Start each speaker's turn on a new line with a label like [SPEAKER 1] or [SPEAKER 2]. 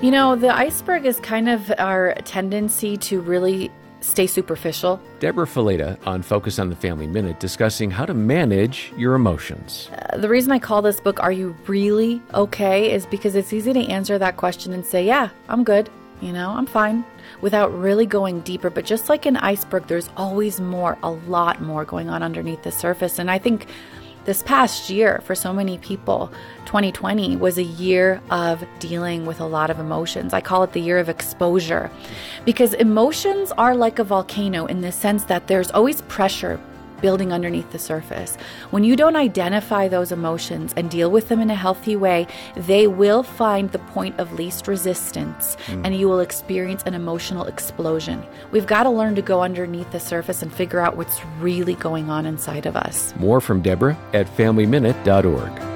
[SPEAKER 1] You know, the iceberg is kind of our tendency to really stay superficial.
[SPEAKER 2] Debra Fileta on Focus on the Family Minute discussing how to manage your emotions.
[SPEAKER 1] Uh, the reason I call this book Are You Really Okay is because it's easy to answer that question and say, Yeah, I'm good. You know, I'm fine without really going deeper. But just like an iceberg, there's always more, a lot more going on underneath the surface. And I think this past year, for so many people, 2020 was a year of dealing with a lot of emotions. I call it the year of exposure because emotions are like a volcano in the sense that there's always pressure building underneath the surface. When you don't identify those emotions and deal with them in a healthy way, they will find the point of least resistance mm. and you will experience an emotional explosion. We've got to learn to go underneath the surface and figure out what's really going on inside of us.
[SPEAKER 2] More from Debra at FamilyMinute.org.